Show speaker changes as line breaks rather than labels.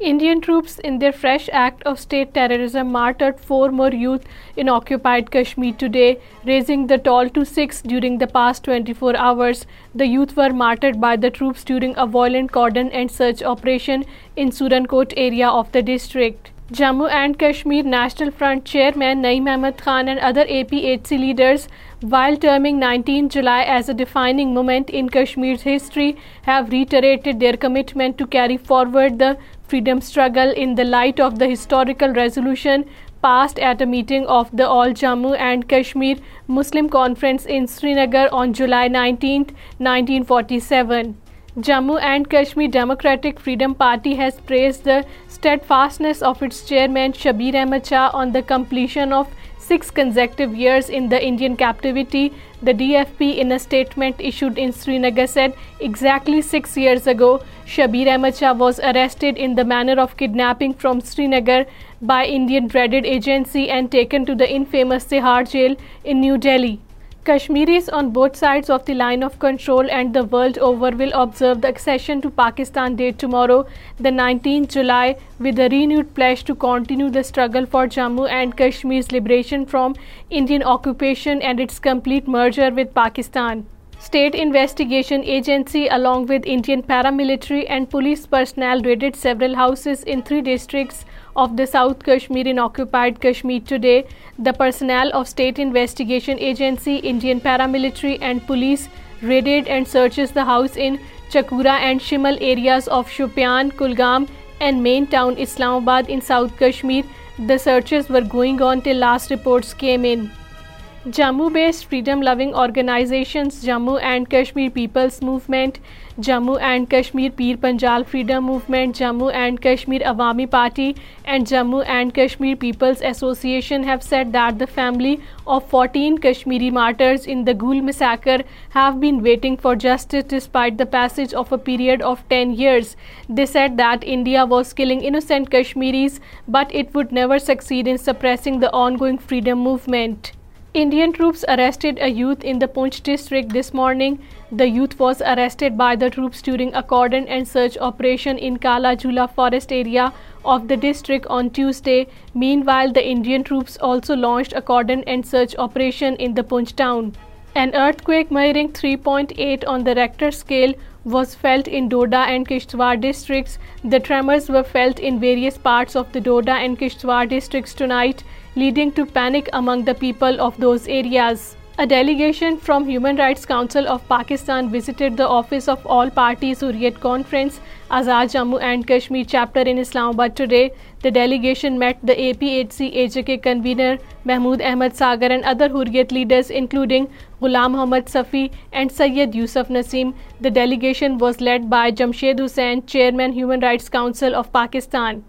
Indian troops, in their fresh act of state terrorism, martyred 4 more youth in occupied Kashmir today, raising the toll to 6 during the past 24 hours. The youth were martyred by the troops during a violent cordon and search operation in Surankot area of the district. Jammu and Kashmir National Front Chairman Naeem Ahmed Khan and other APHC leaders, while terming 19 July as a defining moment in Kashmir's history, have reiterated their commitment to carry forward the freedom struggle in the light of the historical resolution passed at a meeting of the All Jammu and Kashmir Muslim Conference in Srinagar on July 19, 1947. Jammu and Kashmir Democratic Freedom Party has praised the steadfastness of its chairman Shabir Ahmed Shah on the completion of 6 consecutive years in the Indian captivity. The DFP, in a statement issued in Srinagar, said exactly 6 years ago, Shabir Ahmed Shah was arrested in the manner of kidnapping from Srinagar by Indian Dreaded Agency and taken to the infamous Tihar jail in New Delhi. Kashmiris on both sides of the line of control and the world over will observe the accession to Pakistan Day tomorrow, the 19th July, with a renewed pledge to continue the struggle for Jammu and Kashmir's liberation from Indian occupation and its complete merger with Pakistan. State Investigation Agency along with Indian paramilitary and police personnel raided several houses in 3 districts of the South Kashmir in occupied Kashmir today. The personnel of State Investigation Agency, Indian paramilitary and police raided and searches the house in Chakura and Shimal areas of Shopian, Kulgam and main town Islamabad in South Kashmir. The searches were going on till last reports came in. Jammu-based freedom-loving organizations Jammu and Kashmir People's Movement, Jammu and Kashmir Peer Panjal Freedom Movement, Jammu and Kashmir Awami Party and Jammu and Kashmir People's Association have said that the family of 14 Kashmiri martyrs in the Gul massacre have been waiting for justice despite the passage of a period of 10 years. They said that India was killing innocent Kashmiris, but it would never succeed in suppressing the ongoing freedom movement. Indian troops arrested a youth in the Poonch district this morning. The youth was arrested by the troops during a cordon and search operation in Kala Jhula forest area of the district on Tuesday. Meanwhile, the Indian troops also launched a cordon and search operation in the Poonch town. An earthquake measuring 3.8 on the Richter scale was felt in Doda and Kishtwar districts. The tremors were felt in various parts of the Doda and Kishtwar districts tonight leading to panic among the people of those areas. A delegation from Human Rights Council of Pakistan visited the office of All Parties Hurriyat Conference, Azad Jammu and Kashmir chapter in Islamabad today. The delegation met the APHC-AJK convener Mahmood Ahmad Sagar and other Hurriyat leaders including Ghulam Muhammad Safi and Syed Yusuf Naseem. The delegation was led by Jamshed Hussain, Chairman Human Rights Council of Pakistan.